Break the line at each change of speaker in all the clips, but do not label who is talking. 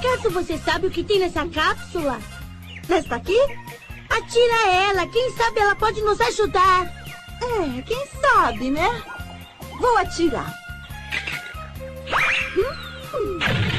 acaso você sabe o que tem nessa cápsula?
Nesta aqui?
Atira ela, quem sabe ela pode nos ajudar.
É, quem sabe, né? Vou atirar. Hum.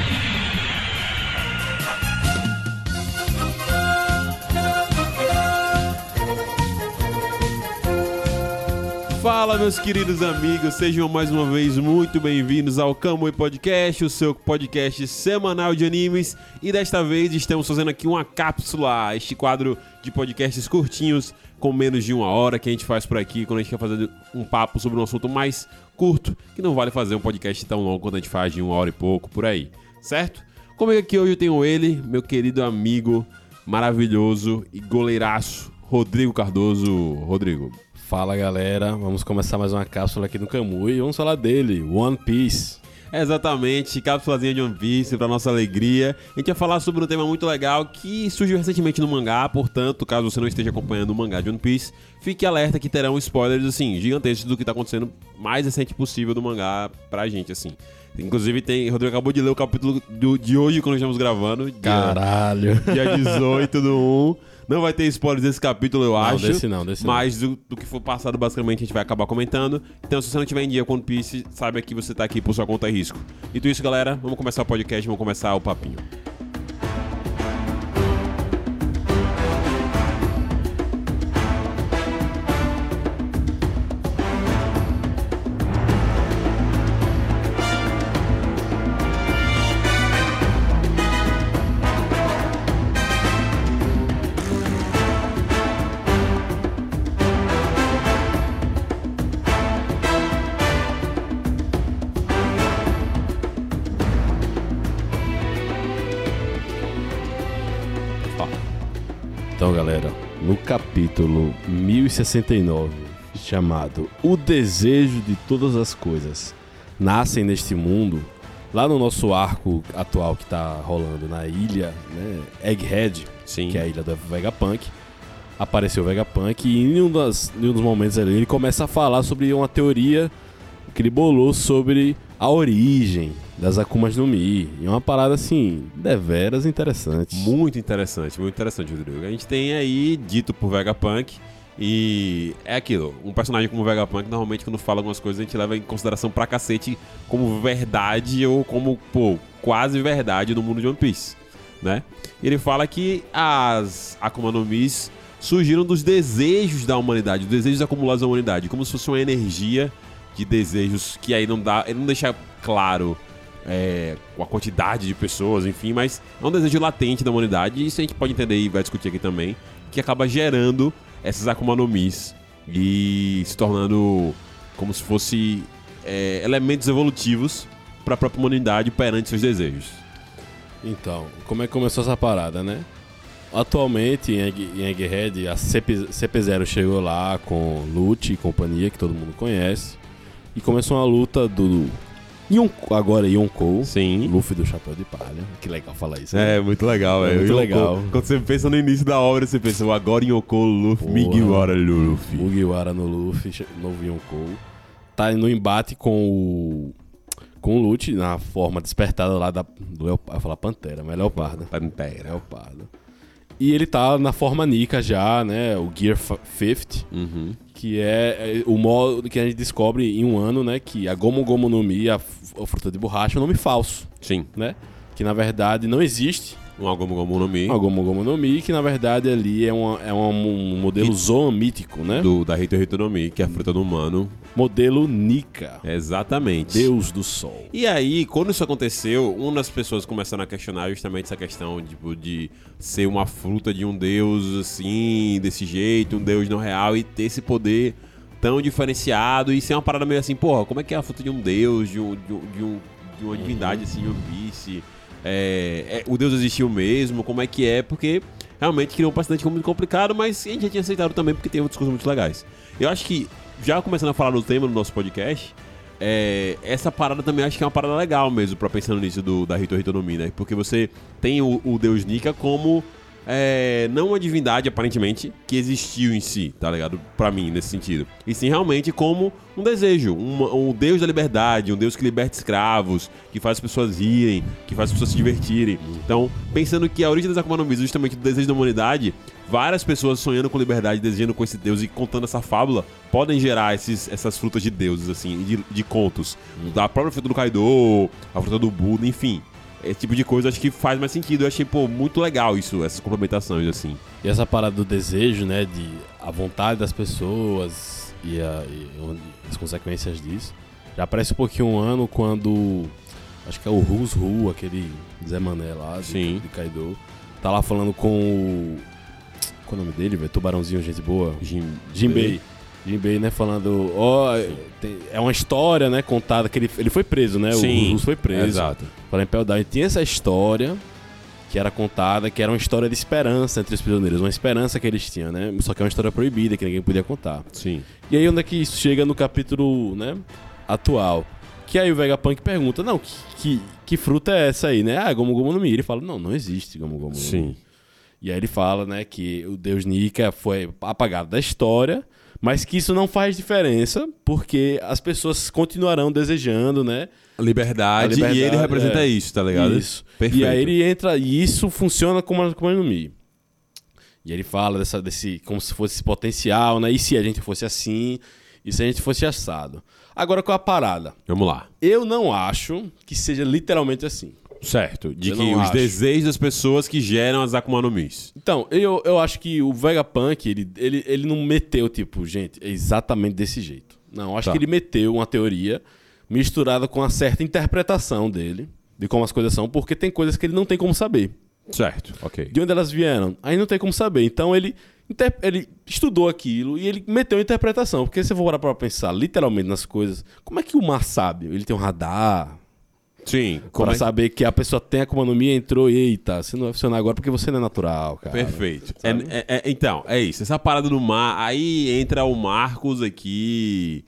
Fala, meus queridos amigos, sejam mais uma vez muito bem-vindos ao Kamui Podcast, o seu podcast semanal de animes. E desta vez estamos fazendo aqui uma cápsula, este quadro de podcasts curtinhos, com menos de uma hora, que a gente faz por aqui quando a gente quer fazer um papo sobre um assunto mais curto, que não vale fazer um podcast tão longo quando a gente faz de uma hora e pouco por aí, certo? Comigo aqui hoje eu tenho ele, meu querido amigo maravilhoso e goleiraço, Rodrigo Cardoso. Rodrigo.
Fala galera, vamos começar mais uma cápsula aqui no Camui e vamos falar dele, One Piece.
Exatamente, cápsulazinha de One Piece para nossa alegria. A gente vai falar sobre um tema muito legal que surgiu recentemente no mangá, portanto, caso você não esteja acompanhando o mangá de One Piece, fique alerta que terão spoilers assim, gigantescos do que tá acontecendo mais recente possível do mangá pra gente assim. Inclusive tem, Rodrigo acabou de ler o capítulo do, de hoje quando estamos gravando, dia,
Caralho.
dia 18 do 1. Não vai ter spoilers desse capítulo, eu
Não,
acho.
desse não, desse não.
Mas do, do que for passado, basicamente, a gente vai acabar comentando. Então, se você não tiver em dia com One Piece, saiba que você tá aqui por sua conta e risco. Dito isso, galera, vamos começar o podcast, vamos começar o papinho.
1069, chamado O Desejo de Todas as Coisas Nascem Neste Mundo, lá no nosso arco atual que tá rolando na ilha, né, Egghead,
Sim.
que é a ilha do Vegapunk, apareceu o Vegapunk e em um, das, em um dos momentos ali ele começa a falar sobre uma teoria que ele bolou sobre a origem das Akumas no Mi. E uma parada assim, deveras interessante.
Muito interessante, muito interessante, Rodrigo. A gente tem aí, dito por Vegapunk, e é aquilo, um personagem como o Vegapunk, normalmente quando fala algumas coisas, a gente leva em consideração pra cacete como verdade ou como, pô, quase verdade no mundo de One Piece, né? E ele fala que as Akuma no Mis surgiram dos desejos da humanidade, dos desejos acumulados da humanidade, como se fosse uma energia de desejos que aí não dá, ele não deixa claro é, a quantidade de pessoas, enfim, mas é um desejo latente da humanidade, e isso a gente pode entender e vai discutir aqui também, que acaba gerando essas Akuma no Mis e se tornando como se fosse é, elementos evolutivos para a própria humanidade perante seus desejos.
Então, como é que começou essa parada, né? Atualmente, em, Egg, em Egghead, a CP, CP0 chegou lá com Lute e companhia, que todo mundo conhece. E começou uma luta do Yonko, agora Yonkou,
Sim.
Luffy do Chapéu de Palha. Que legal falar isso. né?
É, muito legal,
É muito legal.
Quando você pensa no início da obra, você pensa, o agora Yoko Luffy,
Porra.
Migiwara Luffy.
Mugiwara no Luffy, novo Yonkou. Tá no embate com o. Com o Lute, na forma despertada lá da. Do Leopardo. Eu ia falar Pantera, mas é Leopardo.
Pantera.
Leopardo. E ele tá na forma Nika já, né? O Gear F- 50.
Uhum.
Que é é o modo que a gente descobre em um ano, né? Que a Gomu Gomu no Mi, a, a fruta de borracha, é um nome falso,
Sim.
né? Que na verdade não existe
Um Agomu Gomu no Mi.
Gomu no Mi, que na verdade ali é, uma, é uma- um modelo Zoan mítico, né?
Do, da Hito Hito no Mi, que é a fruta do humano.
Modelo Nika,
Exatamente.
Deus do Sol.
E aí, quando isso aconteceu, uma das pessoas começaram a questionar justamente essa questão tipo, de ser uma fruta de um deus assim, desse jeito, um deus não real e ter esse poder tão diferenciado e ser uma parada meio assim, porra, como é que é a fruta de um deus, de, um, de, um- de, um- de uma divindade assim, de um vice? É, é, o deus existiu mesmo? Como é que é? Porque realmente criou um precedente muito complicado, mas a gente já tinha aceitado também porque tem outras coisas muito legais. Eu acho que, já começando a falar do tema do nosso podcast, é, essa parada também acho que é uma parada legal mesmo, pra pensando nisso do, da Rito Hito no Mi, né? Porque você tem o, o Deus Nika como é, não uma divindade, aparentemente, que existiu em si, tá ligado? Pra mim, nesse sentido. E sim realmente como um desejo, um, um deus da liberdade, um deus que liberta escravos, que faz as pessoas rirem, que faz as pessoas se divertirem. Então, pensando que a origem das Akuma no Mi é justamente o desejo da humanidade, várias pessoas sonhando com liberdade, desejando com esse deus e contando essa fábula, podem gerar esses, essas frutas de deuses, assim, de, de contos. Da própria fruta do Kaido, a fruta do Buda, enfim. Esse tipo de coisa acho que faz mais sentido. Eu achei, pô, muito legal isso, essas complementações, assim.
E essa parada do desejo, né? De a vontade das pessoas e, a- e as consequências disso. Já parece um pouquinho um ano quando. Acho que é o Rus Ru, aquele Zé Mané lá de,
Sim.
de Kaido. Tá lá falando com o. Qual é o nome dele, velho? Tubarãozinho, gente boa.
Jim,
Jinbei. Jinbei, né, falando, ó, tem- é uma história, né, contada que ele, ele foi preso, né?
Sim,
o Rus foi preso.
Exato.
Falando em Impel Down, e tinha essa história que era contada, que era uma história de esperança entre os prisioneiros, uma esperança que eles tinham, né? Só que é uma história proibida, que ninguém podia contar.
Sim.
E aí onde é que isso chega no capítulo, né, atual? Que aí o Vegapunk pergunta, não, que, que, que fruta é essa aí, né? Ah, Gomu Gomu no Mi. Ele fala, não, não existe Gomu Gomu no Mi.
Sim.
E aí ele fala, né, que o deus Nika foi apagado da história, mas que isso não faz diferença, porque as pessoas continuarão desejando, né,
Liberdade,
A liberdade,
e ele representa
é.
isso, tá ligado?
Isso.
Perfeito.
E aí ele entra, e isso funciona como a no Mi. E ele fala dessa, desse, como se fosse esse potencial, né? E se a gente fosse assim? E se a gente fosse assado? Agora com a parada.
Vamos lá.
Eu não acho que seja literalmente assim.
Certo. De
Eu
que os
acho.
desejos das pessoas que geram as Akuma no Mis.
Então, eu, eu acho que o Vegapunk, ele, ele, ele não meteu, tipo, gente, é exatamente desse jeito. Não, acho
Tá.
que ele meteu uma teoria misturada com uma certa interpretação dele, de como as coisas são, porque tem coisas que ele não tem como saber.
Certo. Ok.
De onde elas vieram? Aí não tem como saber. Então ele, ele estudou aquilo e ele meteu a interpretação. Porque se você for parar pra pensar literalmente nas coisas, como é que o mar sabe? Ele tem um radar
Sim.
pra
Como é...
saber que a pessoa tem a Mi, entrou e eita, você não vai funcionar agora porque você não é natural, cara.
Perfeito. É- é- é- então, é isso. Essa parada do mar. Aí entra o Marcos aqui,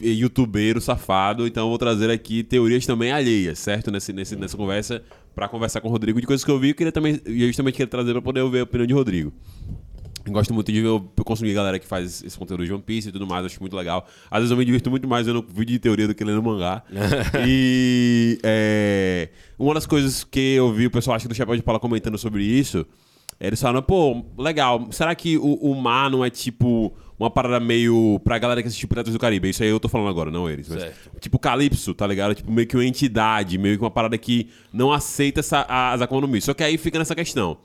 youtubeiro safado. Então eu vou trazer aqui teorias também alheias, certo? Nesse, nesse, nessa conversa, pra conversar com o Rodrigo de coisas que eu vi. Eu queria também, e justamente queria trazer pra poder ouvir a opinião de Rodrigo. Gosto muito de ver, eu consumir galera que faz esse conteúdo de One Piece e tudo mais, acho muito legal. Às vezes eu me divirto muito mais vendo vídeo de teoria do que lendo mangá. e é, uma das coisas que eu vi o pessoal acho que do Chapéu de Palha comentando sobre isso, eles falaram, pô, legal, será que o, o mar não é tipo uma parada meio pra galera que assistiu Piratas do Caribe? Isso aí eu tô falando agora, não eles. Mas, tipo Calypso, tá ligado? Tipo meio que uma entidade, meio que uma parada que não aceita essa, as Akuma Mi. Só que aí fica nessa questão.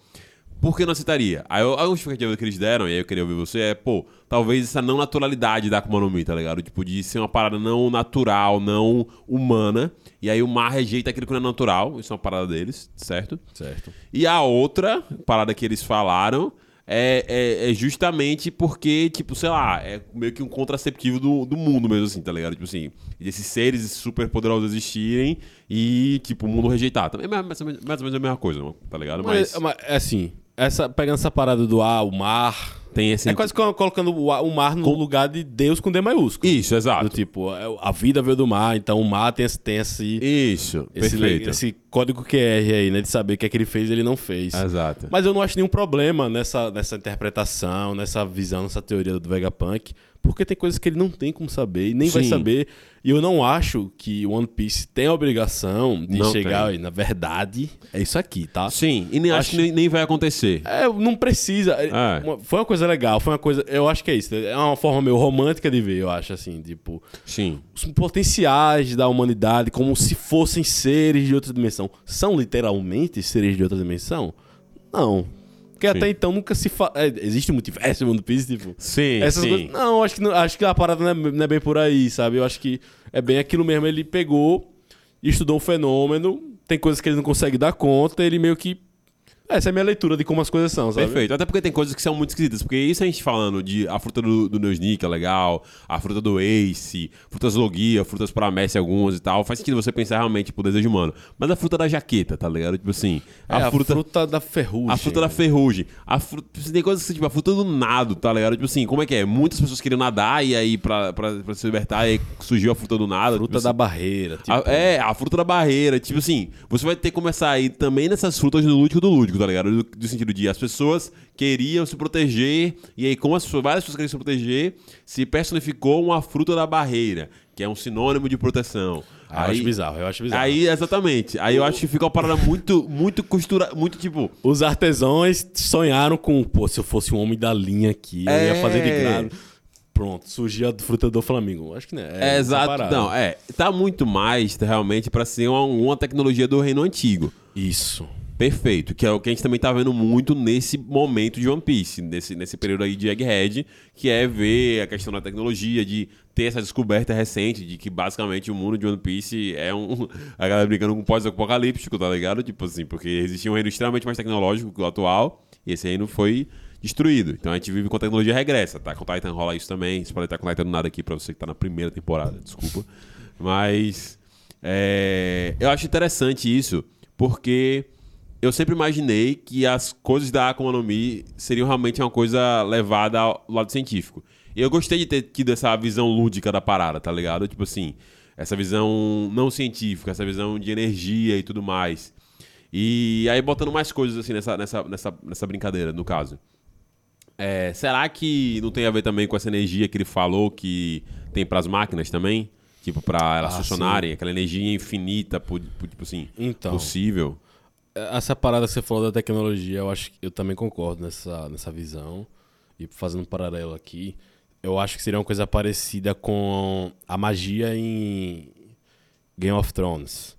Por que não aceitaria? Aí eu- a justificativa que eles deram, e aí eu queria ouvir você, é, pô, talvez essa não naturalidade da Akuma no Mi, tá ligado? Tipo, de ser uma parada não natural, não humana. E aí o mar rejeita aquilo que não é natural. Isso é uma parada deles, certo?
Certo.
E a outra parada que eles falaram é, é- é justamente porque, tipo, sei lá, é meio que um contraceptivo do, do mundo mesmo, assim, tá ligado? Tipo assim, desses seres super poderosos existirem e, tipo, o mundo rejeitar. Também é mais, ou menos- mais ou menos a mesma coisa, tá ligado? Mas,
Mas, mas, é assim, essa, pegando essa parada do ar, o mar.
tem esse.
É quase co- colocando o, ar- o mar no lugar de Deus com D maiúsculo.
Isso,
Do
exato.
tipo, é, a vida veio do mar, então o mar tem, esse- tem esse,
Isso,
esse,
perfeito.
esse código QR aí, né? De saber o que é que ele fez e ele não fez.
Exato.
Mas eu não acho nenhum problema nessa, nessa interpretação, nessa visão, nessa teoria do Vegapunk, porque tem coisas que ele não tem como saber e nem vai
Sim.
saber. E eu não acho que One Piece tem a obrigação de
Não
chegar
tem.
aí, na verdade, é isso aqui, tá?
Sim, e nem acho,
Acho-
que nem, nem vai acontecer.
É, não precisa. É,
É.
Foi uma coisa legal, foi uma coisa. Eu acho que é isso. É uma forma meio romântica de ver, eu acho, assim, tipo.
Sim.
Os potenciais da humanidade como se fossem seres de outra dimensão. São literalmente seres de outra dimensão? Não. Porque
Sim.
até então nunca se fala. existe um multiverso One Piece, tipo.
Sim,
Essas
sim.
coisas. Não, acho que, não- acho que a parada não é, não é bem por aí, sabe? Eu acho que é bem aquilo mesmo. Ele pegou, estudou um fenômeno, tem coisas que ele não consegue dar conta, ele meio que. Essa é a minha leitura de como as coisas são, sabe?
Perfeito. Até porque tem coisas que são muito esquisitas. Porque isso a gente falando de a fruta do, do Neusnick é legal, a fruta do Ace, frutas Logia, frutas para Messi algumas e tal. Faz sentido você pensar realmente, tipo, desejo humano. Mas a fruta da jaqueta, tá ligado? Tipo assim,
É,
a, fruta,
da ferrugem.
A fruta da ferrugem. A fruta, tem coisas que, tipo, a fruta do nado, tá ligado? Tipo assim, como é que é? Muitas pessoas queriam nadar e aí, pra, pra, pra se libertar, aí surgiu a fruta do nado.
Fruta
tipo
da
assim.
barreira. Tipo,
A- é, a fruta da barreira. Tipo assim, você vai ter que começar a ir também nessas frutas do lúdico do lúdico, tá ligado? Do, do sentido de as pessoas queriam se proteger, e aí, como as pessoas- várias pessoas queriam se proteger, se personificou uma fruta da barreira, que é um sinônimo de proteção.
Eu acho bizarro, eu acho bizarro.
Aí, exatamente. Aí eu acho que fica uma parada muito, muito costura, muito tipo.
Os artesãos sonharam com, pô, se eu fosse um homem da linha aqui, eu ia
É.
fazer de grado. Pronto, surgiu a fruta do Flamengo. Acho que não é.
É,
essa
exato. Não, é. Tá muito mais realmente pra ser uma, uma tecnologia do reino antigo.
Isso.
Perfeito, que é o que a gente também tá vendo muito nesse momento de One Piece, nesse, nesse período aí de Egghead, que é ver a questão da tecnologia, de ter essa descoberta recente de que basicamente o mundo de One Piece é um. A galera brincando com um pós-apocalíptico, tá ligado? Tipo assim, porque existia um reino extremamente mais tecnológico que o atual, e esse reino foi destruído. Então a gente vive com tecnologia regressa, tá? Com Titan rola isso também. Isso pode estar com Titan do nada aqui pra você que tá na primeira temporada, desculpa. Mas. é, eu acho interessante isso, porque eu sempre imaginei que as coisas da Akuma no Mi seriam realmente uma coisa levada ao lado científico. E eu gostei de ter tido essa visão lúdica da parada, tá ligado? Tipo assim, essa visão não científica, essa visão de energia e tudo mais. E aí botando mais coisas assim nessa, nessa, nessa, nessa brincadeira, no caso. É, será que não tem a ver também com essa energia que ele falou que tem pras máquinas também? Tipo, pra elas
Ah,
funcionarem, aquela energia infinita, tipo assim,
Então.
possível.
Essa parada que você falou da tecnologia, eu acho que eu também concordo nessa, nessa visão. E fazendo um paralelo aqui, eu acho que seria uma coisa parecida com a magia em Game of Thrones.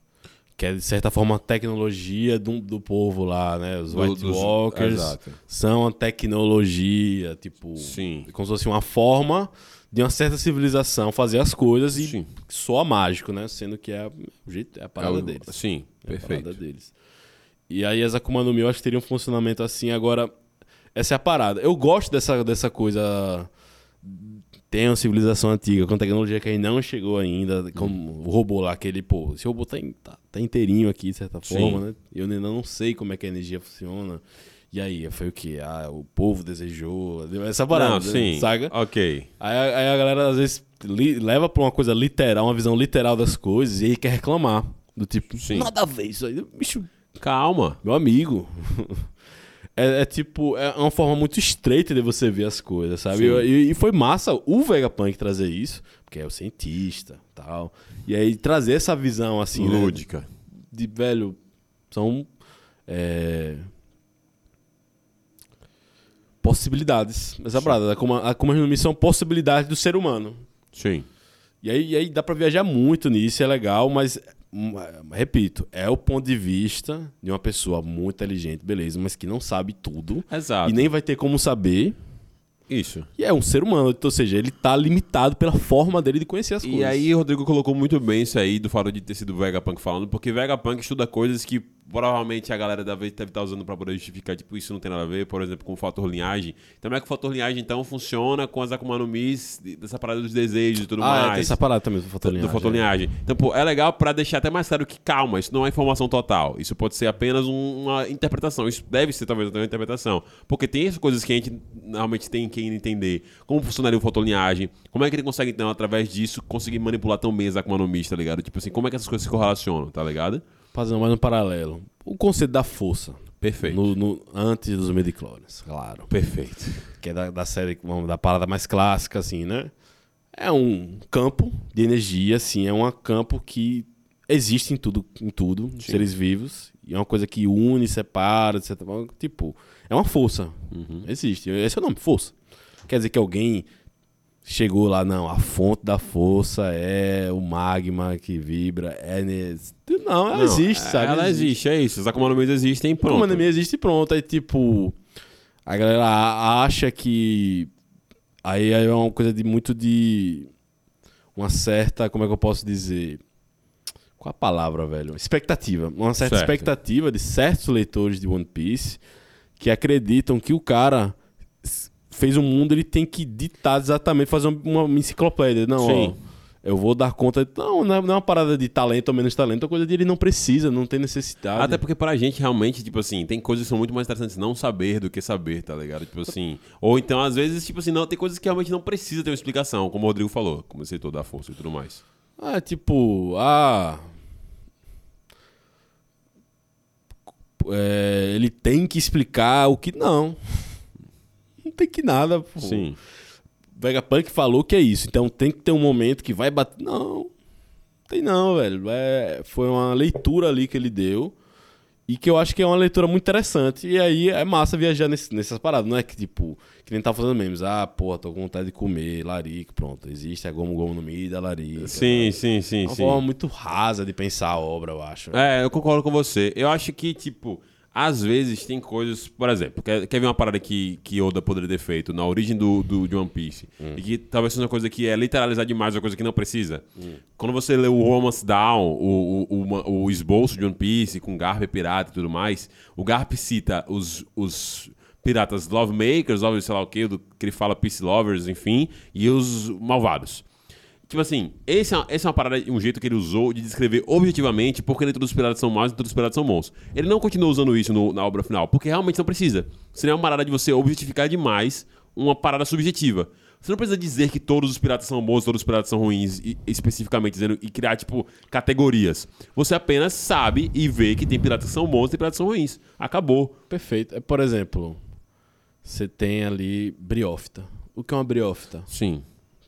Que é, de certa forma, a tecnologia do, do povo lá, né? Os
Do-
White
dos-
Walkers
Exato.
são a tecnologia, tipo...
Sim.
Como se fosse uma forma de uma certa civilização fazer as coisas e
Sim.
soa mágico, né? Sendo que é, o jeito, é a parada
É o-
deles.
Sim,
É a
perfeito.
parada deles. E aí as Akuma no Mi eu acho que teriam um funcionamento assim. Agora, essa é a parada. Eu gosto dessa, dessa coisa. Tem uma civilização antiga com tecnologia que aí não chegou ainda. Como o robô lá, aquele, pô, esse robô tá, tá, tá inteirinho aqui, de certa
Sim.
forma, né? Eu ainda não sei como é que a energia funciona. E aí, foi o quê? Ah, o povo desejou. Essa parada,
Não, sim.
saga.
Ok.
Aí, a- aí a galera às vezes li- leva pra uma coisa literal, uma visão literal das coisas, e aí quer reclamar. Do tipo,
Sim.
nada a ver isso aí. Bicho,
Calma.
meu amigo. É, é tipo, é uma forma muito estreita de você ver as coisas, sabe? E, e foi massa o Vegapunk trazer isso, porque é o cientista tal. E aí trazer essa visão assim, né?
Lúdica.
De velho, são. é, possibilidades. Essa parada, como a, como a são possibilidades do ser humano.
Sim.
E aí, e aí dá pra viajar muito nisso, é legal, mas, repito, é o ponto de vista de uma pessoa muito inteligente, beleza, mas que não sabe tudo
Exato.
e nem vai ter como saber.
Isso.
E é um ser humano, ou seja, ele tá limitado pela forma dele de conhecer as
E
coisas.
aí o Rodrigo colocou muito bem isso aí do fato de ter sido o Vegapunk falando, porque Vegapunk estuda coisas que provavelmente a galera deve deve estar usando pra poder justificar, tipo, isso não tem nada a ver, por exemplo, com o fator linhagem. Então, como é que o fator linhagem, então, funciona com as Akuma no Mis, dessa parada dos desejos e tudo
ah, é,
mais.
tem essa parada também do fotolinhagem.
do fotolinhagem. Então, pô, é legal pra deixar até mais claro que, calma, isso não é informação total. Isso pode ser apenas um- uma interpretação. Isso deve ser, talvez, até uma interpretação. Porque tem essas coisas que a gente realmente tem que entender. Como funcionaria o fotolinhagem. Como é que ele consegue, então, através disso, conseguir manipular tão bem as Akuma no Mi, tá ligado? Tipo assim, como é que essas coisas se correlacionam, tá ligado?
Fazendo mais um paralelo. O conceito da força.
Perfeito.
No, no- antes dos Midichlorians, claro.
Perfeito.
que é da, da série, vamos, da parada mais clássica, assim, né? É um campo de energia, assim, é um campo que existe em tudo, em tudo,
Sim.
seres vivos, e é uma coisa que une, separa, etc. Tipo, é uma força. Existe. Esse é o nome, força. Quer dizer que alguém chegou lá, não, a fonte da força é o magma que vibra, é nesse... Não, ela
Não,
existe, sabe?
Ela existe, é isso. As Akuma no Mi existem, pronto.
Pronto. Uma existe e pronto. Aí, tipo, a galera acha que. Aí é uma coisa de muito de. Uma certa. Como é que eu posso dizer? Qual a palavra, velho? Expectativa. Uma certa
Certo.
expectativa de certos leitores de One Piece que acreditam que o cara fez um mundo, ele tem que ditar exatamente, fazer uma, uma enciclopédia. Não,
Sim.
ó, eu vou dar conta. Não, não é, não é uma parada de talento ou menos talento, é uma coisa de ele não precisa, não tem necessidade.
Até porque pra gente, realmente, tipo assim, tem coisas que são muito mais interessantes não saber do que saber, tá ligado? Tipo assim. Ou então, às vezes, tipo assim, não, tem coisas que realmente não precisa ter uma explicação, como o Rodrigo falou, como você citou da força e tudo mais.
Ah, tipo, ah. é, ele tem que explicar o que. Não. Não tem que nada. Pô.
Sim.
Vegapunk falou que é isso. Então tem que ter um momento que vai bater. Não. Tem não, velho. É, foi uma leitura ali que ele deu. E que eu acho que é uma leitura muito interessante. E aí é massa viajar nesse, nessas paradas. Não é que, tipo, que nem tá fazendo memes. Ah, porra, tô com vontade de comer, larica, pronto. Existe a Gomu Gomu no meio da larica.
Sim, sim, sim,
É uma
sim.
forma muito rasa de pensar a obra, eu acho.
É, eu concordo com você. Eu acho que, tipo, às vezes tem coisas. Por exemplo, quer, quer ver uma parada que, que Oda poderia ter feito na origem do, do, de One Piece? E que talvez seja uma coisa que é literalizar demais, uma coisa que não precisa. Quando você lê o Romance Down, o, o, o, o esboço de One Piece, com Garp pirata e tudo mais, o Garp cita os. os Piratas Love Makers, Love sei lá o que, do, que ele fala Peace Lovers, enfim, e os malvados. Tipo assim, esse é, uma- esse é uma parada, um jeito que ele usou de descrever objetivamente porque nem todos os piratas são maus e todos os piratas são bons. Ele não continua usando isso no- na obra final, porque realmente não precisa. Seria uma parada de você objetificar demais uma parada subjetiva. Você não precisa dizer que todos os piratas são bons, todos os piratas são ruins, e- especificamente dizendo, e criar, tipo, categorias. Você apenas sabe e vê que tem piratas que são bons e tem piratas que são ruins. Acabou.
Perfeito. É, Por exemplo, você tem ali briófita. O que é uma briófita?
Sim.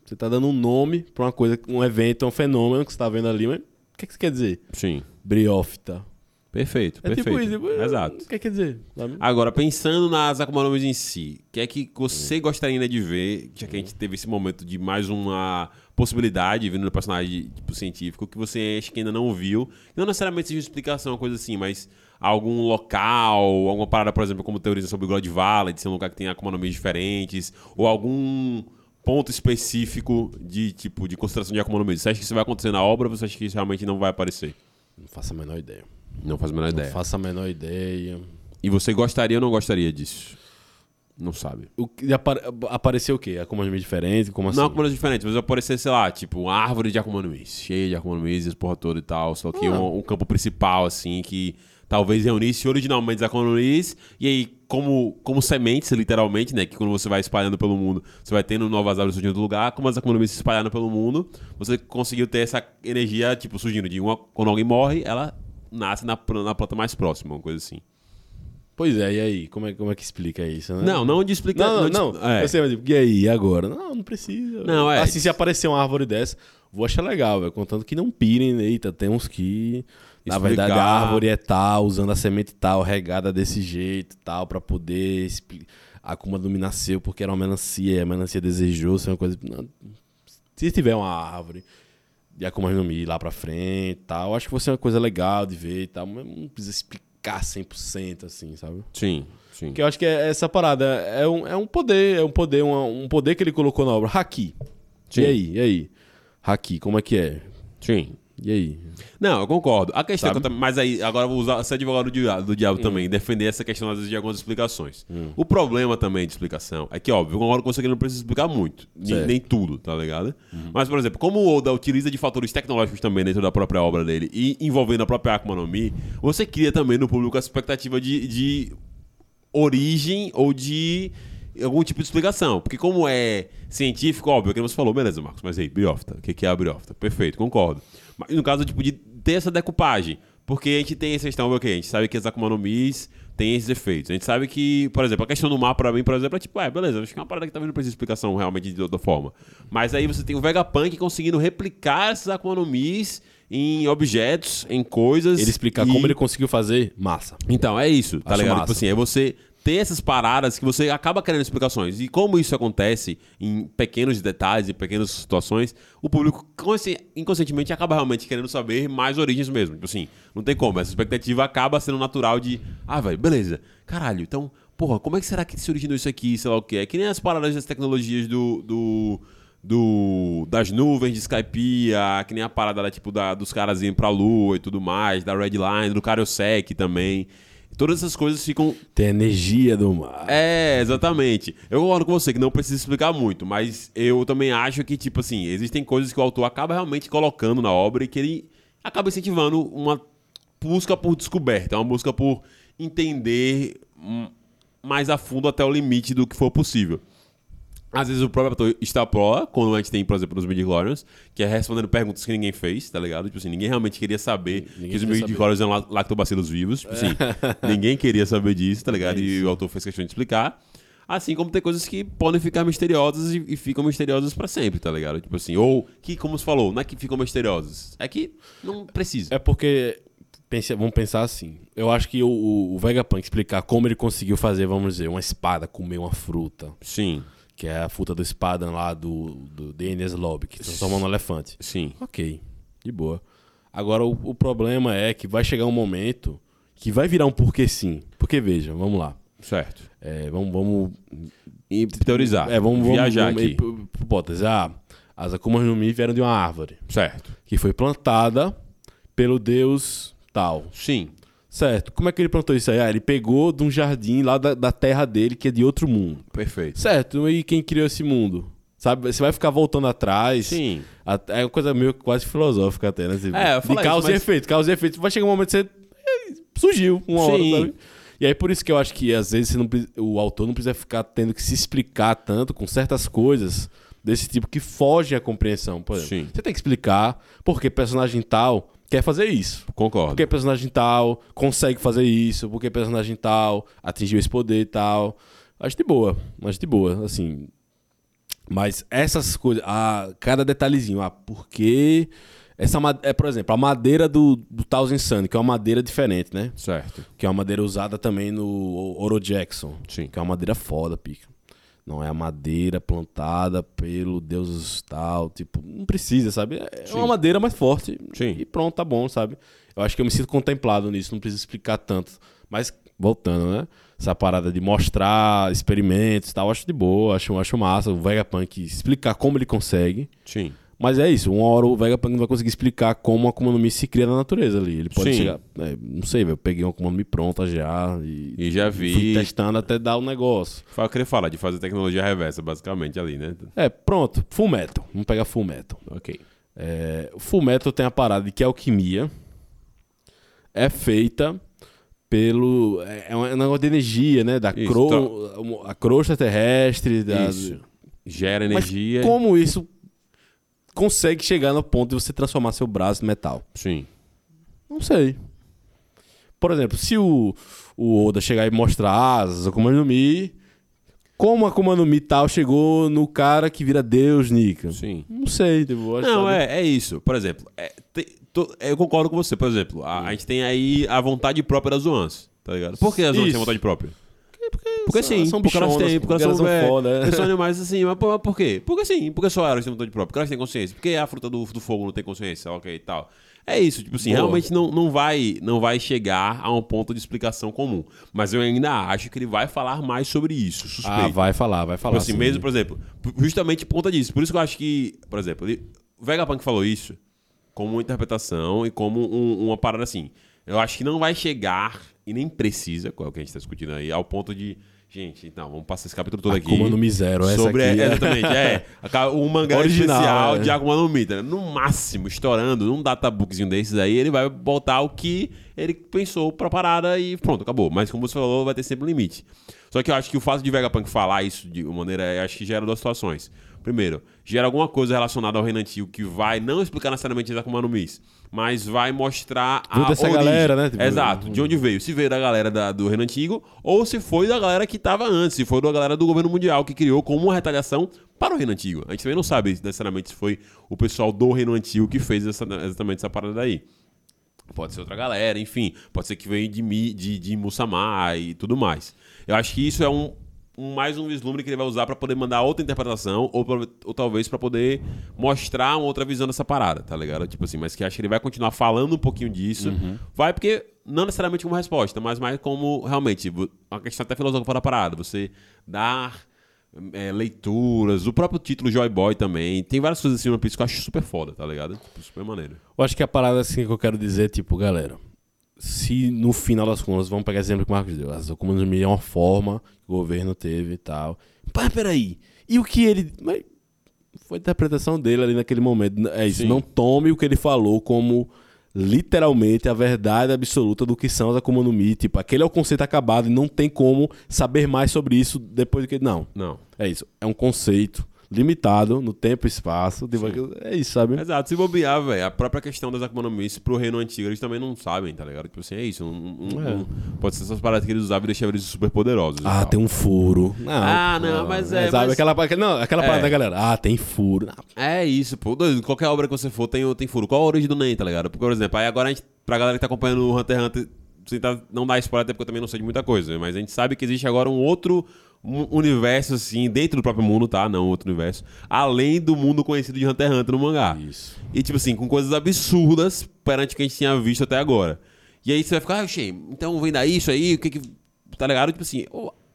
Você tá dando um nome pra uma coisa, um evento, um fenômeno que você tá vendo ali, mas o que, que você quer dizer?
Sim.
Briófita.
Perfeito,
É
perfeito.
tipo isso. tipo,
Exato.
O que quer dizer? sabe?
Agora, pensando nas Akuma no Mi em si, o que é que você gostaria ainda de ver, já que a gente teve esse momento de mais uma possibilidade vindo do personagem tipo, científico, que você acha que ainda não viu? Não necessariamente seja uma explicação, uma coisa assim, mas algum local, alguma parada, por exemplo, como teoriza sobre o God Valley, de ser um lugar que tem Akuma no Mi diferentes, ou algum ponto específico de tipo de consideração de Akuma no Mi. Você acha que isso vai acontecer na obra ou você acha que isso realmente não vai aparecer?
Não faço a menor ideia.
Não faz a menor
Não
ideia.
faço a menor ideia.
E você gostaria ou não gostaria disso? Não sabe.
O que apare- apareceu o quê? Akuma no Mi diferente? Como assim?
Não Akuma no Mi diferentes, mas vai aparecer, sei lá, tipo, uma árvore de Akuma no Mi, cheia de Akuma no Mi, porra toda e tal, só que
Ah.
um, um campo principal, assim, que talvez reunisse originalmente no Mi, e aí, como, como sementes, literalmente, né, que quando você vai espalhando pelo mundo, você vai tendo novas árvores surgindo do lugar, como as Mi se espalhando pelo mundo, você conseguiu ter essa energia, tipo, surgindo de uma, quando alguém morre, ela nasce na, na planta mais próxima, uma coisa assim.
Pois é, e aí? Como é, como é que explica isso, né?
Não, não de explicar...
Não, não, não.
é.
Eu sei, mas tipo, e aí, e agora? Não, não precisa.
Não, é.
Assim, se aparecer uma árvore dessa, vou achar legal, velho. Contanto que não pirem, né? Eita, tem uns que. Na
Explicar.
verdade, a árvore é tal, usando a semente tal, regada desse jeito tal, pra poder. expli- A Akuma no Mi nasceu porque era uma melancia, e a melancia desejou ser uma coisa. Não. Se tiver uma árvore de Akuma no Mi lá pra frente tal, acho que vai ser uma coisa legal de ver e tal, mas não precisa explicar 100% assim, sabe?
Sim, sim.
Que eu acho que é essa parada. É um, é um poder, é um poder, uma- um poder que ele colocou na obra. Haki.
Sim.
E aí, e aí? Haki, como é que é?
Sim.
E aí?
Não, eu concordo. A questão é que eu Mas aí, agora eu vou usar ser advogado do diabo, do diabo também, defender essa questão, às vezes, de algumas explicações. O problema também de explicação é que, óbvio, eu concordo com você não precisa explicar muito. Nem, nem tudo, tá ligado? Mas, por exemplo, como o Oda utiliza de fatores tecnológicos também dentro da própria obra dele e envolvendo a própria Akuma no Mi, você cria também no público a expectativa de, de origem ou de algum tipo de explicação. Porque como é científico, óbvio, que você falou, beleza, Marcos, mas aí, briófita, o que que é a briófita? Perfeito, concordo. No caso, tipo, de ter essa decupagem, porque a gente tem essa questão, ok, a gente sabe que as Akuma no Mis têm esses efeitos. A gente sabe que, por exemplo, a questão do mar pra mim, por exemplo, é tipo, é, beleza, acho que é uma parada que talvez não precisa de explicação realmente de outra forma. Mas aí você tem o Vegapunk conseguindo replicar essas Akuma no Mis em objetos, em coisas.
Ele explicar
e-
como ele conseguiu fazer, massa.
então, é isso, tá
Acho
ligado?
massa.
Tipo assim, é você ter essas paradas que você acaba querendo explicações. E como isso acontece em pequenos detalhes, em pequenas situações, o público consci- inconscientemente acaba realmente querendo saber mais origens mesmo. Tipo assim, não tem como. Essa expectativa acaba sendo natural de, ah, velho, beleza. Caralho, então, porra, como é que será que se originou isso aqui, sei lá o que é? Que nem as paradas das tecnologias do... do do, das nuvens de Skypiea, que nem a parada lá, tipo, da, dos caras indo pra lua e tudo mais, da Red Line, do Karyosek também. Todas essas coisas ficam.
Tem a energia do mar.
É, exatamente. Eu concordo com você que não precisa explicar muito, mas eu também acho que, tipo assim, existem coisas que o autor acaba realmente colocando na obra e que ele acaba incentivando uma busca por descoberta, uma busca por entender mais a fundo até o limite do que for possível. Às vezes o próprio ator extrapola, quando a gente tem, por exemplo, nos Midi-Chlorians, que é respondendo perguntas que ninguém fez, tá ligado? Tipo assim, ninguém realmente queria saber
Ninguém
que os Midi-Chlorians eram la- lactobacilos vivos. Tipo assim, ninguém queria saber disso, tá ligado? e o autor fez questão de explicar. Assim como tem coisas que podem ficar misteriosas e, e ficam misteriosas pra sempre, tá ligado? Tipo assim, ou que, como você falou, não é que ficam misteriosas, é que não precisa.
É porque. pense- vamos pensar assim. Eu acho que o, o, o Vegapunk explicar como ele conseguiu fazer, vamos dizer, uma espada comer uma fruta.
Sim,
Que é a fruta do espada lá do, do Dennis Lobby, que transforma no elefante.
sim.
Ok, de boa. Agora o, o problema é que vai chegar um momento que vai virar um porquê sim. Porque veja, vamos lá.
Certo.
É, vamos, vamos
E teorizar.
É, vamos,
viajar
vamos,
aqui.
hip- hipótese. Ah, as Akumas no Mi vieram de uma árvore
Certo.
que foi plantada pelo deus tal.
Sim.
Certo. Como é que ele plantou isso aí? Ah, ele pegou de um jardim lá da, da terra dele, que é de outro mundo.
Perfeito.
Certo. E quem criou esse mundo? Sabe? Você vai ficar voltando atrás.
Sim.
A- É uma coisa meio quase filosófica até, né? Tipo,
É, eu
de causa
isso,
e
mas-
efeito. Causa e efeito. Vai chegar um momento que você... eh, Surgiu uma hora,
Sim.
sabe? E aí por isso que eu acho que às vezes você não o autor não precisa ficar tendo que se explicar tanto com certas coisas desse tipo que fogem à compreensão. Por exemplo,
Sim.
você tem que explicar porque personagem tal quer fazer isso.
Concordo.
Porque personagem tal consegue fazer isso, porque personagem tal atingiu esse poder e tal. Acho de boa, acho de boa, assim. Mas essas coisas, ah, cada detalhezinho, ah, porque essa é, por exemplo, a madeira do, do Thousand Sun, que é uma madeira diferente, né?
Certo.
Que é uma madeira usada também no Oro Jackson,
Sim.
que é uma madeira foda, pica. Não é a madeira plantada pelo deus tal, tipo, não precisa, sabe? É
Sim.
uma madeira mais forte
Sim.
e pronto, tá bom, sabe? Eu acho que eu me sinto contemplado nisso, não preciso explicar tanto. Mas, voltando, né? Essa parada de mostrar experimentos e tal, eu acho de boa, acho, acho massa. O Vegapunk explicar como ele consegue.
Sim.
Mas é isso, uma hora o Vegapunk não vai conseguir explicar como a Akuma no Mi se cria na natureza ali. Ele pode
Sim.
chegar. é, não sei, velho. Eu peguei uma Akuma no Mi pronta já e,
E já vi.
fui testando até dar o negócio.
Foi o que eu queria falar, de fazer tecnologia reversa, basicamente, ali, né?
É, pronto, Full Metal. Vamos pegar Full Metal.
Ok.
É, Full Metal tem a parada de que a alquimia é feita pelo. É é um negócio de energia, né? Da
Isso,
cro, a crosta terrestre. Da,
Isso. Gera
Mas
energia.
como isso consegue chegar no ponto de você transformar seu braço em metal?
Sim.
Não sei. Por exemplo, se o, o Oda chegar e mostrar asas, Akuma no Mi, como a Akuma no Mi tal chegou no cara que vira Deus, Nika?
Sim.
Não sei, tipo, eu acho
Não, é, é isso. Por exemplo, é, te- to- eu concordo com você. Por exemplo, a, a gente tem aí a vontade própria das Zoans, tá ligado? Por que as Zoans têm vontade própria? Porque
são-
sim,
são
porque elas têm, porque
porque
elas são, é,
foda, é.
são animais assim, mas por, por quê? Porque sim, porque só elas têm vontade própria, porque elas têm consciência, porque a fruta do, do fogo não tem consciência, ok e tal. É isso, tipo assim,
Boa.
realmente não, não, vai, não vai chegar a um ponto de explicação comum. Mas eu ainda acho que ele vai falar mais sobre isso, suspeito.
Ah, vai falar, vai falar.
Tipo assim,
sim.
mesmo, por exemplo, justamente por conta disso. Por isso que eu acho que, por exemplo, ele- o Vegapunk falou isso como uma interpretação e como um- uma parada assim. Eu acho que não vai chegar, e nem precisa, qual é o que a gente tá discutindo aí, ao ponto de. Gente, então, vamos passar esse capítulo todo aqui.
Akuma no Mi Zero, essa
sobre,
aqui é-
Exatamente, é. O mangá
Original,
especial
é.
de Akuma no Mi. tá? No máximo, estourando, num databookzinho desses aí, ele vai botar o que ele pensou pra parada e pronto, acabou. Mas como você falou, vai ter sempre um limite. Só que eu acho que o fato de Vegapunk falar isso de uma maneira, acho que gera duas situações. Primeiro, gera alguma coisa relacionada ao reino antigo que vai não explicar necessariamente as Akuma no Mis, mas vai mostrar a
dessa
origem.
galera, né? Tipo,
Exato, de onde veio. Se veio da galera da- do reino antigo ou se foi da galera que estava antes, se foi da galera do governo mundial que criou como uma retaliação para o reino antigo. A gente também não sabe necessariamente se foi o pessoal do reino antigo que fez essa- exatamente essa parada daí. Pode ser outra galera, enfim. Pode ser que veio de, de, de Musamá e tudo mais. Eu acho que isso é um- mais um vislumbre que ele vai usar pra poder mandar outra interpretação ou, pra- ou talvez pra poder mostrar uma outra visão dessa parada, tá ligado? Tipo assim, mas que acho que ele vai continuar falando um pouquinho disso. Vai porque, não necessariamente como resposta, mas mais como realmente uma questão até filosófica para a parada. Você dar é, leituras, o próprio título Joy Boy também. Tem várias coisas assim no Piece que eu acho super foda, tá ligado? Tipo, super maneiro.
Eu acho que a parada assim que eu quero dizer, tipo, galera, se no final das contas, vamos pegar exemplo que o Marcos deu, as Mi é uma forma que o governo teve e tal. Mas peraí, e o que ele. Mas foi a interpretação dele ali naquele momento. É isso,
Sim.
não tome o que ele falou como literalmente a verdade absoluta do que são as Akuma no Mi. Tipo, aquele é o conceito acabado e não tem como saber mais sobre isso depois que. Não.
Não.
É isso. É um conceito limitado no tempo e espaço. Tipo, é isso, sabe?
Exato, se bobear, velho, a própria questão das Akuma no Mi, pro reino antigo, eles também não sabem, tá ligado? Tipo assim, é isso. Um, um-
É.
um- pode ser essas paradas que eles usavam e deixavam eles super poderosos.
Ah, tem um furo. Não,
Ah, não, mas é,
Sabe
mas-
aquela, não, aquela
É.
parada da galera. Ah, tem furo. Não,
É isso, pô. Qualquer obra que você for tem, tem furo. Qual a origem do Nen, tá ligado? Porque, por exemplo, aí agora a gente, pra galera que tá acompanhando o Hunter x Hunter, tentar não dar spoiler até porque eu também não sei de muita coisa, mas a gente sabe que existe agora um outro um universo, assim, dentro do próprio mundo, tá? Não outro universo. Além do mundo conhecido de Hunter x Hunter no mangá.
Isso.
E, tipo assim, com coisas absurdas perante o que a gente tinha visto até agora. E aí você vai ficar, ah, Shen, então vem daí isso aí, o que que. Tá ligado? Tipo assim,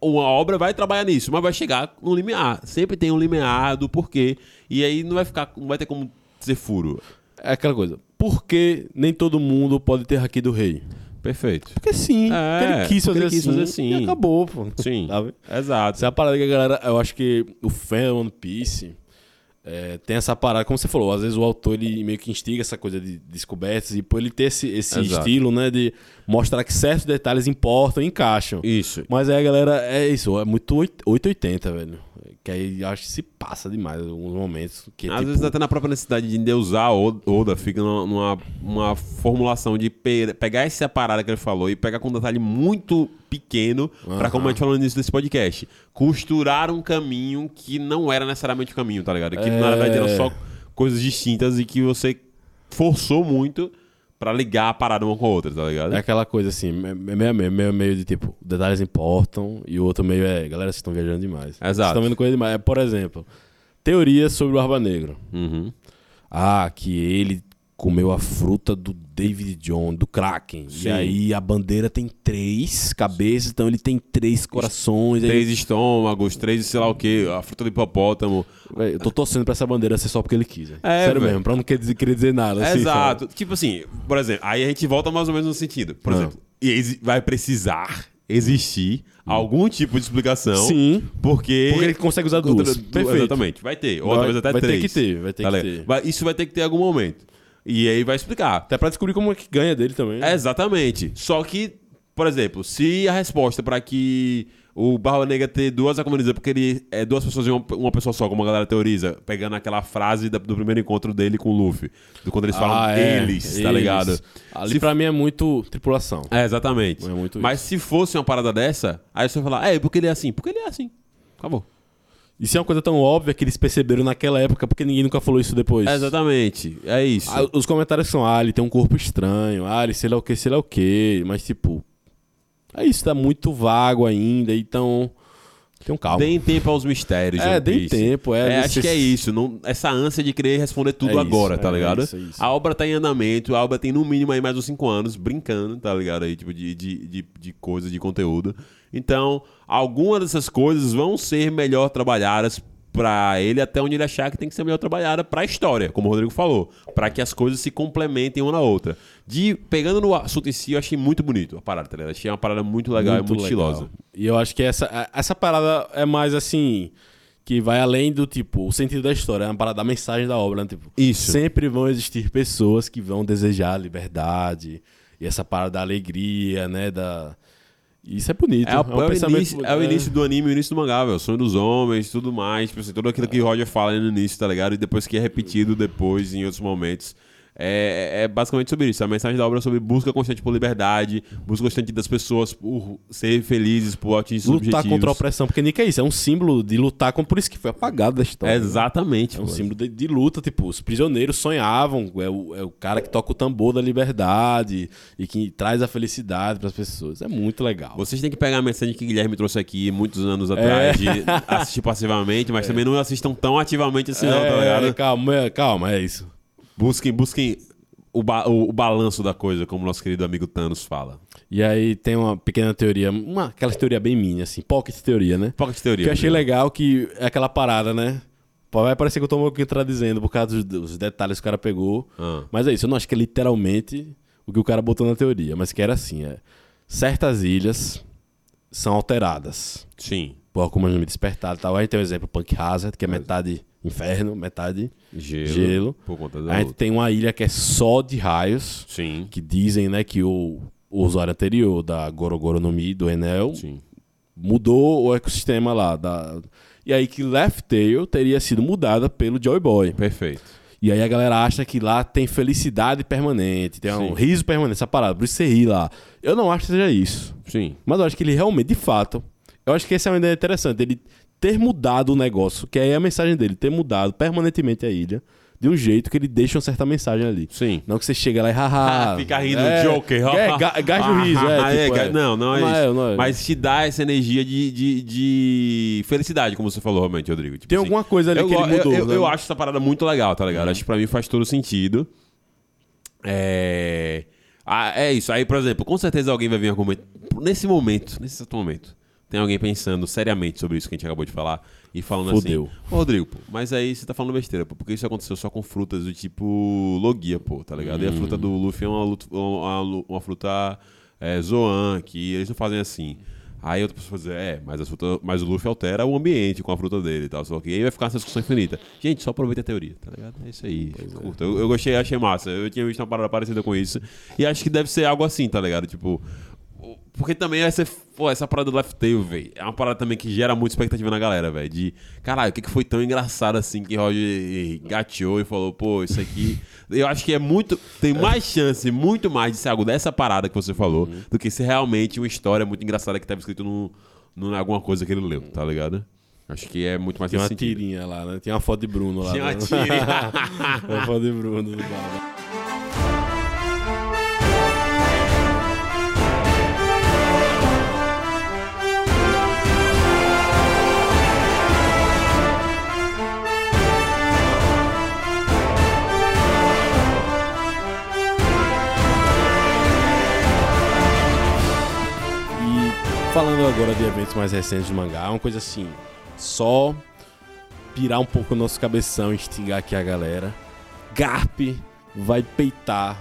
uma obra vai trabalhar nisso, mas vai chegar no limiar. Sempre tem um limiar do porquê. E aí não vai ficar. Não vai ter como ser furo.
É aquela coisa. Por que nem todo mundo pode ter Haki do Rei?
Perfeito.
Porque sim.
É,
ele quis
porque
fazer
ele quis
assim.
fazer assim.
E acabou, pô.
Sim.
Sabe?
Exato.
Essa é a parada que a galera. Eu acho que o fã One Piece é, tem essa parada, como você falou, às vezes o autor ele meio que instiga essa coisa de descobertas e por ele ter esse, esse estilo, né, de mostrar que certos detalhes importam e encaixam.
Isso.
Mas aí a galera, é isso, é muito oit- 880, velho. Que aí acho que se passa demais em alguns momentos. Que,
Às
tipo,
vezes até na própria necessidade de endeusar Oda fica numa, numa uma formulação de pe- pegar essa parada que ele falou e pegar com um detalhe muito pequeno pra, como a gente falou no início desse podcast, costurar um caminho que não era necessariamente o caminho, tá ligado? Que na
É.
verdade eram só coisas distintas e que você forçou muito pra ligar a parada uma com a outra, tá ligado?
É aquela coisa assim, é meio a meio, meio, a meio de tipo, detalhes importam e o outro meio é, galera, vocês estão viajando demais. Vocês
Exato.
estão vendo coisa demais. É, por exemplo, teorias sobre o Barba Negra.
Uhum.
Ah, que ele comeu a fruta do David John, do Kraken.
Sim.
E aí a bandeira tem três cabeças, então ele tem três corações.
Três estômagos, três sei lá o que, a fruta do hipopótamo.
Eu tô torcendo pra essa bandeira ser só porque ele quis.
É,
Sério
véi.
mesmo, pra não querer dizer, querer dizer nada. assim,
Exato. Tipo assim, por exemplo, aí a gente volta mais ou menos no sentido. Por
Ah.
exemplo, vai precisar existir algum tipo de explicação.
Sim.
Porque.
Porque ele consegue usar duas.
Contra- du-
Perfeito.
Exatamente. Vai ter. Ou
Vai-
talvez até
vai ter
três.
que ter, vai ter
Tá
que ter.
Vai- Isso vai ter que ter em algum momento. E aí vai explicar.
Até pra descobrir como é que ganha dele também. né?
É, exatamente. Só que, por exemplo, se a resposta pra que o Barba Negra ter duas Akumanis porque ele é duas pessoas e uma, uma pessoa só, como a galera teoriza, pegando aquela frase da- do primeiro encontro dele com o Luffy, do quando eles falam
Ah, é,
eles, tá ligado?
Ali
Se
pra mim é muito tripulação.
É, exatamente.
É muito
Mas se fosse uma parada dessa, aí você vai falar, é, porque ele é assim? Porque ele é assim. Acabou.
Isso é uma coisa tão óbvia que eles perceberam naquela época, porque ninguém nunca falou isso depois.
É, exatamente. É isso.
Ah, os comentários são, ah, ele tem um corpo estranho, ah, ele sei lá o que, sei lá o que, mas tipo. É isso, tá muito vago ainda, então. Tem um calma.
Deem tempo aos mistérios.
É, deem tempo, é,
acho
vocês-
que é isso. Não, essa ânsia de querer responder tudo
É isso,
agora, tá
é
ligado?
isso, é isso.
A obra tá em andamento, a obra tem no mínimo aí mais uns 5 anos, brincando, tá ligado? Aí, tipo, de, de, de, de coisa, de conteúdo. Então, algumas dessas coisas vão ser melhor trabalhadas pra ele até onde ele achar que tem que ser melhor trabalhada pra história, como o Rodrigo falou, pra que as coisas se complementem uma na outra. De pegando no assunto em si, eu achei muito bonito a parada, tá ligado? Achei uma parada muito legal e muito
legal.
estilosa.
E eu acho que essa, essa parada é mais assim. Que vai além do tipo, o sentido da história, é uma parada da mensagem da obra, né? Tipo,
Isso.
Sempre vão existir pessoas que vão desejar liberdade e essa parada da alegria, né? Da... Isso é bonito.
É, o-
um
é o início, é o início do anime, o início do mangá, velho. O sonho dos homens, tudo mais. Tipo assim, tudo aquilo que o Roger fala no início, tá ligado? E depois que é repetido depois, em outros momentos. É, é basicamente sobre isso. A mensagem da obra é sobre busca constante por liberdade, busca constante das pessoas por ser felizes, por atingir
Lutar
objetivos.
contra a opressão, porque Nick é isso, é um símbolo de lutar contra. Por isso que foi apagado da história.
É
né?
exatamente.
É um símbolo de, de luta, tipo, os prisioneiros sonhavam, é o, é o cara que toca o tambor da liberdade e que traz a felicidade pras pessoas. É muito legal.
Vocês têm que pegar a mensagem que o Guilherme trouxe aqui muitos anos atrás, de assistir passivamente, mas também não assistam tão ativamente assim, não, tá
É,
ligado?
calma, é, calma, é isso.
Busquem, busquem o, ba- o- o balanço da coisa, como nosso querido amigo Thanos fala.
E aí tem uma pequena teoria, uma, aquela teoria bem minha, assim, pocket teoria, né?
Pocket teoria.
que eu achei legal que é aquela parada, né? Vai parecer que eu tô meio que traduzendo por causa dos, detalhes que o cara pegou.
Ah.
Mas é isso, eu não acho que é literalmente o que o cara botou na teoria, mas que era assim, é. Certas ilhas são alteradas.
Sim.
por Akuma no Mi despertado e tal. Aí tem o exemplo Punk Hazard, que é metade inferno, metade
Gelo.
gelo. A gente tem uma ilha que é só de raios,
Sim.
que dizem, né, que o, o usuário anterior da Gorogoro no Mi, do Enel,
Sim.
mudou o ecossistema lá. Da... E aí que Left Tail teria sido mudada pelo Joy Boy.
Perfeito.
E aí a galera acha que lá tem felicidade permanente, tem um
Sim.
riso permanente, essa parada, por isso você ri lá. Eu não acho que seja isso.
Sim.
Mas eu acho que ele realmente, de fato, eu acho que essa é uma ideia interessante, ele ter mudado o negócio, que aí é a mensagem dele, ter mudado permanentemente a ilha, de um jeito que ele deixa uma certa mensagem ali.
Sim.
Não que você chega lá e haha.
Fica rindo
é,
Joker.
É, ga, gasta o riso, é,
Ah,
tipo,
ga-
é.
Não, não é
Não
isso.
é, não é.
Mas te dá essa energia de, de, de felicidade, como você falou, realmente, Rodrigo. Tipo
Tem
assim,
alguma coisa ali
eu,
que ele mudou.
Eu, eu,
né?
eu acho essa parada muito legal, tá ligado? Acho que pra mim faz todo sentido. É... Ah, é isso. Aí, por exemplo, com certeza alguém vai vir argumentar. Nesse momento, nesse exato momento, tem alguém pensando seriamente sobre isso que a gente acabou de falar e falando
Fudeu.
assim. Ô, Rodrigo, pô, mas aí você tá falando besteira, pô, porque isso aconteceu só com frutas do tipo Logia, pô, tá ligado? E a fruta do Luffy é uma, uma, uma- fruta é, Zoan, que eles não fazem assim. Aí outra pessoa vai dizer, é, mas, a fruta, mas o Luffy altera o ambiente com a fruta dele e tal, só que aí vai ficar essa discussão infinita. Gente, só aproveita a teoria, tá ligado? É isso aí. curta. Eu, eu gostei, achei massa. Eu tinha visto uma parada parecida com isso. E acho que deve ser algo assim, tá ligado? Tipo, porque também essa, pô, essa parada do Left Tail, velho, é uma parada também que gera muita expectativa na galera, velho. De, caralho, o que, que foi tão engraçado assim que Roger gateou e falou, pô, isso aqui. Eu acho que é muito. Tem mais chance, muito mais de ser algo dessa parada que você falou,
Uhum.
do que ser realmente uma história muito engraçada que tava escrito num, num, alguma coisa que ele leu, tá ligado? Acho que é muito mais
Tem uma
sentido.
tirinha lá, né? Tem uma foto de Bruno lá.
Tinha uma
né?
tirinha.
uma foto de Bruno do Barba. Falando agora de eventos mais recentes de mangá, uma coisa assim, só pirar um pouco o nosso cabeção, instigar aqui a galera. Garp vai peitar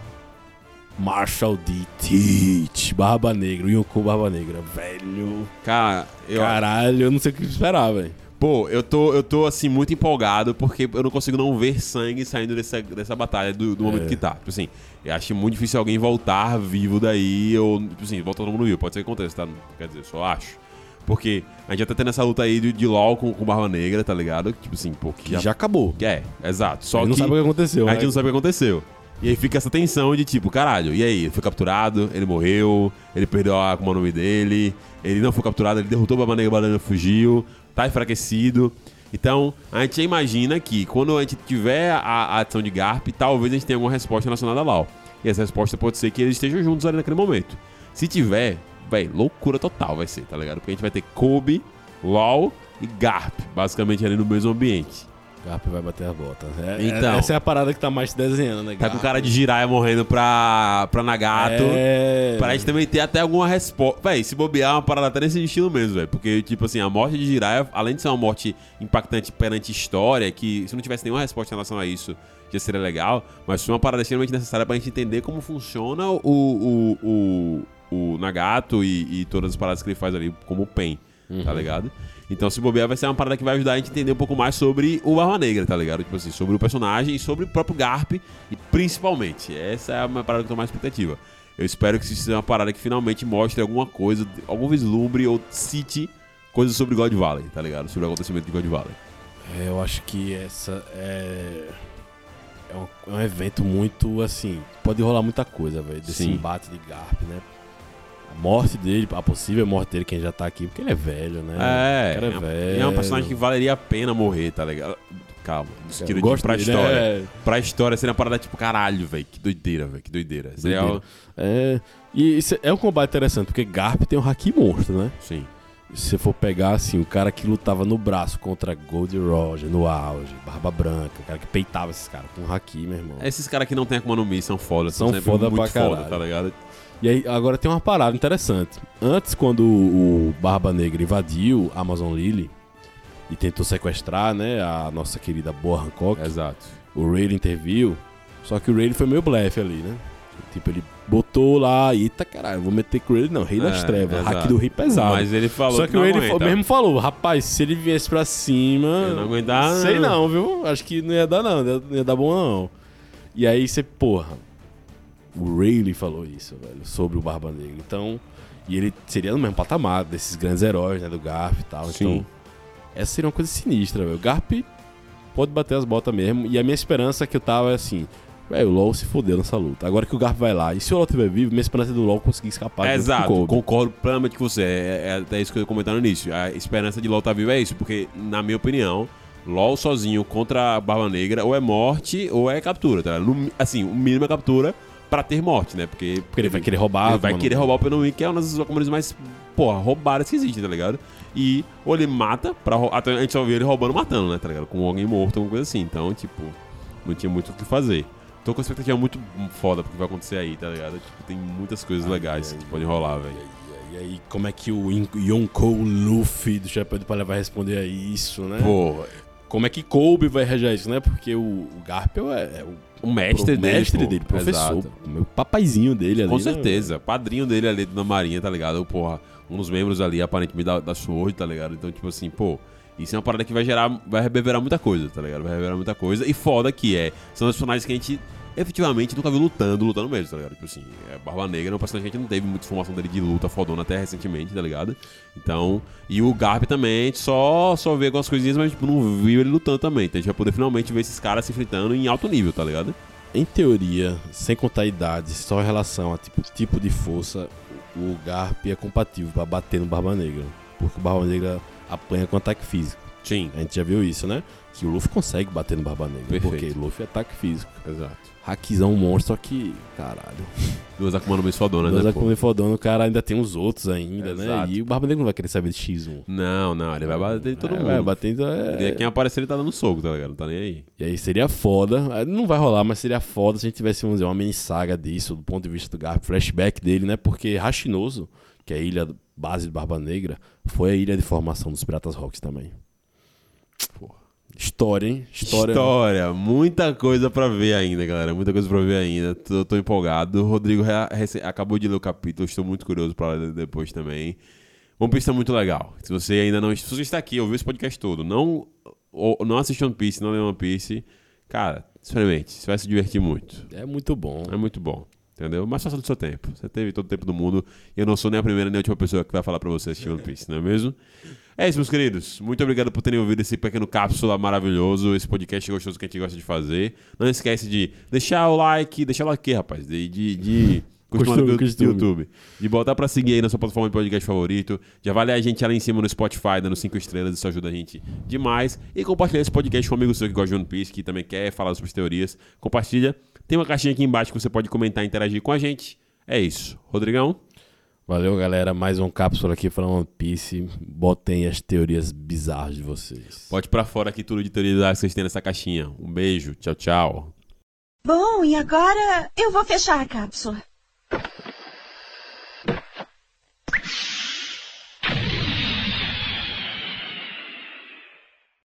Marshall D. Teach, Barba Negra, Yonkou Barba Negra, velho.
Cara, eu,
Caralho, eu não sei o que esperar, velho.
Pô, eu tô, eu tô assim, muito empolgado porque eu não consigo não ver sangue saindo dessa, dessa batalha do, do momento
É.
que tá. Tipo assim, eu acho muito difícil alguém voltar vivo daí, ou, tipo assim, voltar todo mundo vivo. Pode ser que aconteça, tá? Quer dizer, eu só acho. Porque a gente já tá tendo essa luta aí de, de LOL com, com Barba Negra, tá ligado? Tipo assim, pô, que
Que
já.
já acabou.
É, exato. Só
Ele não
que
sabe o que aconteceu,
a gente
né?
não sabe o que aconteceu. E aí fica essa tensão de tipo, caralho, e aí? Ele foi capturado, ele morreu, ele perdeu a Akuma no Mi dele, ele não foi capturado, ele derrotou o Baba Negra, o Baba Negra fugiu, tá enfraquecido. Então, a gente imagina que quando a gente tiver a, a adição de Garp, talvez a gente tenha alguma resposta relacionada a LoL. E essa resposta pode ser que eles estejam juntos ali naquele momento. Se tiver, véi, loucura total vai ser, tá ligado? Porque a gente vai ter Kobe, LoL e Garp, basicamente ali no mesmo ambiente.
Garp vai bater as botas. É,
Então.
é- essa é a parada que tá mais se desenhando, né?
Tá com cara de Jiraiya morrendo pra, pra Nagato.
É...
Pra gente também ter até alguma resposta. Véi, se bobear é uma parada até nesse estilo mesmo, velho. Porque, tipo assim, a morte de Jiraiya, além de ser uma morte impactante perante história, que se não tivesse nenhuma resposta em relação a isso, já seria legal. Mas foi uma parada extremamente necessária pra gente entender como funciona o, o, o, o Nagato e, e todas as paradas que ele faz ali, como o Pen, tá ligado? Então, se bobear, vai ser uma parada que vai ajudar a gente a entender um pouco mais sobre o Barba Negra, tá ligado? Tipo assim, sobre o personagem e sobre o próprio Garp, e principalmente. Essa é a minha parada que eu tô mais expectativa. Eu espero que isso seja uma parada que finalmente mostre alguma coisa, algum vislumbre ou cite coisas sobre God Valley, tá ligado? Sobre o acontecimento de God Valley.
É, eu acho que essa é. É um, é um evento muito assim. Pode rolar muita coisa, velho. Desse
Sim.
embate de Garp, né? A morte dele, a possível morte dele, quem já tá aqui, porque ele é velho, né?
É, é,
é
um-
velho.
é um personagem que valeria a pena morrer, tá ligado? Calma, isso tira de pra
dele,
história.
é.
Pra história seria uma parada tipo, caralho, velho, que doideira, velho, que doideira. Seria
Doideira. É, e isso é um combate interessante, porque Garp tem um haki monstro, né?
Sim.
Se você for pegar, assim, o cara que lutava no braço contra Gold Roger, no auge, Barba Branca, o cara que peitava esses caras com haki, meu irmão.
Esses caras que não tem Akuma no Mi são foda,
São
sempre
foda pra
foda,
caralho.
tá ligado?
E aí, agora tem uma parada interessante. Antes, quando o o Barba Negra invadiu a Amazon Lily e tentou sequestrar, né, a nossa querida Boa Hancock,
Exato.
o Rayleigh interviu, só que o Rayleigh foi meio blefe ali, né? Tipo, ele botou lá, eita caralho, vou meter com ele, não, Rei das
É,
Trevas, hack
exato.
do Rei pesado.
Mas ele falou
Só que,
não
ele
aguenta.
mesmo falou, rapaz, se ele viesse pra cima.
Eu não aguentar,
Sei
não.
não, viu? Acho que não ia dar, não. Não ia dar bom, não. E aí você, porra. O Rayleigh falou isso, velho, sobre o Barba Negra. Então. E ele seria no mesmo patamar desses grandes heróis, né? Do Garp e tal.
Sim.
Então. Essa seria uma coisa sinistra, velho. O Garp pode bater as botas mesmo. E a minha esperança que eu tava é assim. Velho, o LOL se fodeu nessa luta. Agora que o Garp vai lá. E se o LOL estiver vivo, minha esperança é do LOL conseguir escapar.
É, exato, concordo plenamente com você. É, é até isso que eu ia comentar no início. A esperança de LOL estar vivo é isso, porque, na minha opinião, LOL sozinho contra a Barba Negra ou é morte ou é captura, tá? assim, o mínimo é captura pra ter morte, né? Porque,
Porque ele vai querer roubar.
ele vai
mano.
querer roubar o Penuí, que é uma das comunidades mais, porra, roubadas que existem, tá ligado? E ou ele mata, pra, até a gente só via ele roubando, matando, né, tá ligado? Com alguém morto, alguma coisa assim. Então, tipo, não tinha muito o que fazer. Tô com expectativa muito foda pro que vai acontecer aí, tá ligado? Tipo, tem muitas coisas legais
ai,
que podem rolar, velho.
E aí, como é que o Yonkou Luffy do Chapéu de Palha vai responder a isso, né?
Pô,
Como é que Kobe vai reagir a isso, né? Porque o, o Garpel é, é o
o mestre
pro-
dele,
mestre
pô.
dele, professor,
Exato.
o meu papaizinho dele ali.
Com
né?
certeza. Padrinho dele ali na Marinha, tá ligado? Porra, um dos membros ali, aparentemente, da, da SWORD, tá ligado? Então, tipo assim, pô, isso é uma parada que vai gerar, vai reverberar muita coisa, tá ligado? Vai reverberar muita coisa. E foda que é, são os personagens que a gente efetivamente nunca viu lutando, lutando mesmo, tá ligado? Tipo assim, é, Barba Negra é um personagem que a gente não teve muita informação dele de luta fodona até recentemente, tá ligado? Então, e o Garp também, a gente só, só vê algumas coisinhas, mas tipo, não viu ele lutando também. Então a gente vai poder finalmente ver esses caras se enfrentando em alto nível, tá ligado?
Em teoria, sem contar a idade, só em relação a tipo, tipo de força, o Garp é compatível pra bater no Barba Negra. Porque o Barba Negra apanha com ataque físico.
Sim.
A gente já viu isso, né? Que o Luffy consegue bater no Barba Negra.
Perfeito.
Porque o Luffy é ataque físico.
Exato.
Hackzão monstro, só que. Caralho.
Duas Akuma no Mi
Mas
né,
é
pô?
como fodando, o cara ainda tem os outros ainda, né?
Exato.
E o Barba Negra não vai querer saber de X1.
Não, não, ele vai bater em todo
É,
mundo.
Vai batendo. É...
E quem aparecer ele tá dando soco, tá ligado? Não tá nem aí.
E aí seria foda. Ah, Não vai rolar, mas seria foda se a gente tivesse, vamos dizer, uma mini saga disso, do ponto de vista do Garp, flashback dele, né? Porque Hashinoso, que é a ilha base de Barba Negra, foi a ilha de formação dos Piratas Rocks também.
Porra.
História, hein? História.
História. Muita coisa pra ver ainda, galera. Muita coisa pra ver ainda. Tô, tô empolgado. O Rodrigo acabou de ler o capítulo. Estou muito curioso pra ler depois também. One Piece tá muito legal. Se você ainda não... Se você está aqui, ouviu esse podcast todo, não, ou, não assistiu One Piece, não leu One Piece, cara, experimente. Você vai se divertir muito.
É muito bom.
É muito bom. Entendeu? Mas faça do seu tempo. Você teve todo o tempo do mundo. E eu não sou nem a primeira nem a última pessoa que vai falar pra você assistir One Piece, não é mesmo? É isso, meus queridos. Muito obrigado por terem ouvido esse pequeno cápsula maravilhoso, esse podcast gostoso que a gente gosta de fazer. Não esquece de deixar o like, deixar o like aqui, rapaz. De. de, de...
Costume, costume.
YouTube. De botar pra seguir aí na sua plataforma de podcast favorito. De avaliar a gente lá em cima no Spotify, dando 5 estrelas. Isso ajuda a gente demais. E compartilhar esse podcast com um amigo seu que gosta de One Piece, que também quer falar sobre as teorias. Compartilha. Tem uma caixinha aqui embaixo que você pode comentar e interagir com a gente. É isso. Rodrigão?
Valeu, galera. Mais um cápsula aqui para One Piece. Botem as teorias bizarras de vocês.
Pode pra fora aqui tudo de teoria que vocês têm nessa caixinha. Um beijo. Tchau, tchau.
Bom, e agora eu vou fechar a cápsula.